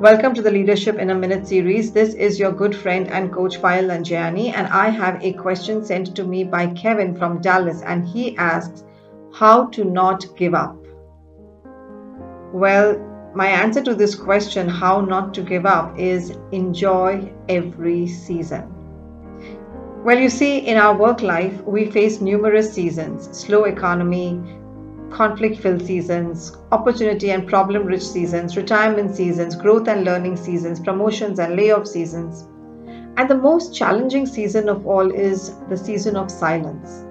Welcome to the Leadership in a Minute series. This is your good friend and coach Payal Nanjiani, and I have a question sent to me by Kevin from Dallas, and he asks, How to not give up? Well, my answer to this question, how not to give up, is enjoy every season. Well, you see, in our work life, we face numerous seasons slow economy, conflict filled seasons, opportunity and problem rich seasons, retirement seasons, growth and learning seasons, promotions and layoff seasons. And the most challenging season of all is the season of silence.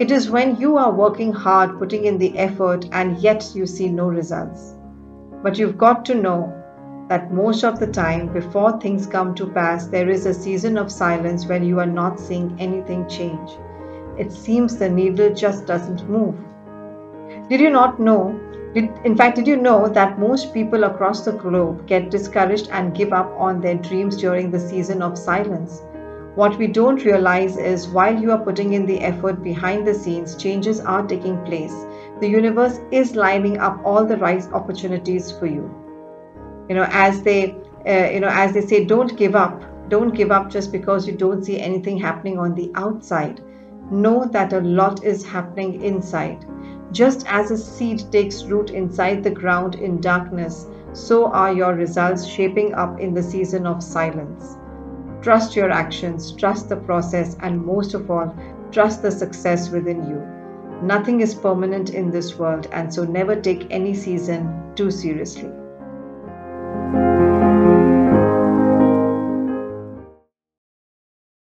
It is when you are working hard, putting in the effort, and yet you see no results. But you've got to know that most of the time, before things come to pass, there is a season of silence when you are not seeing anything change. It seems the needle just doesn't move. Did you not know? Did, in fact, did you know that most people across the globe get discouraged and give up on their dreams during the season of silence? What we don't realize is while you are putting in the effort behind the scenes, changes are taking place. The universe is lining up all the right opportunities for you. You know, as they, uh, you know, as they say, don't give up. Don't give up just because you don't see anything happening on the outside. Know that a lot is happening inside. Just as a seed takes root inside the ground in darkness, so are your results shaping up in the season of silence. Trust your actions, trust the process, and most of all, trust the success within you. Nothing is permanent in this world, and so never take any season too seriously.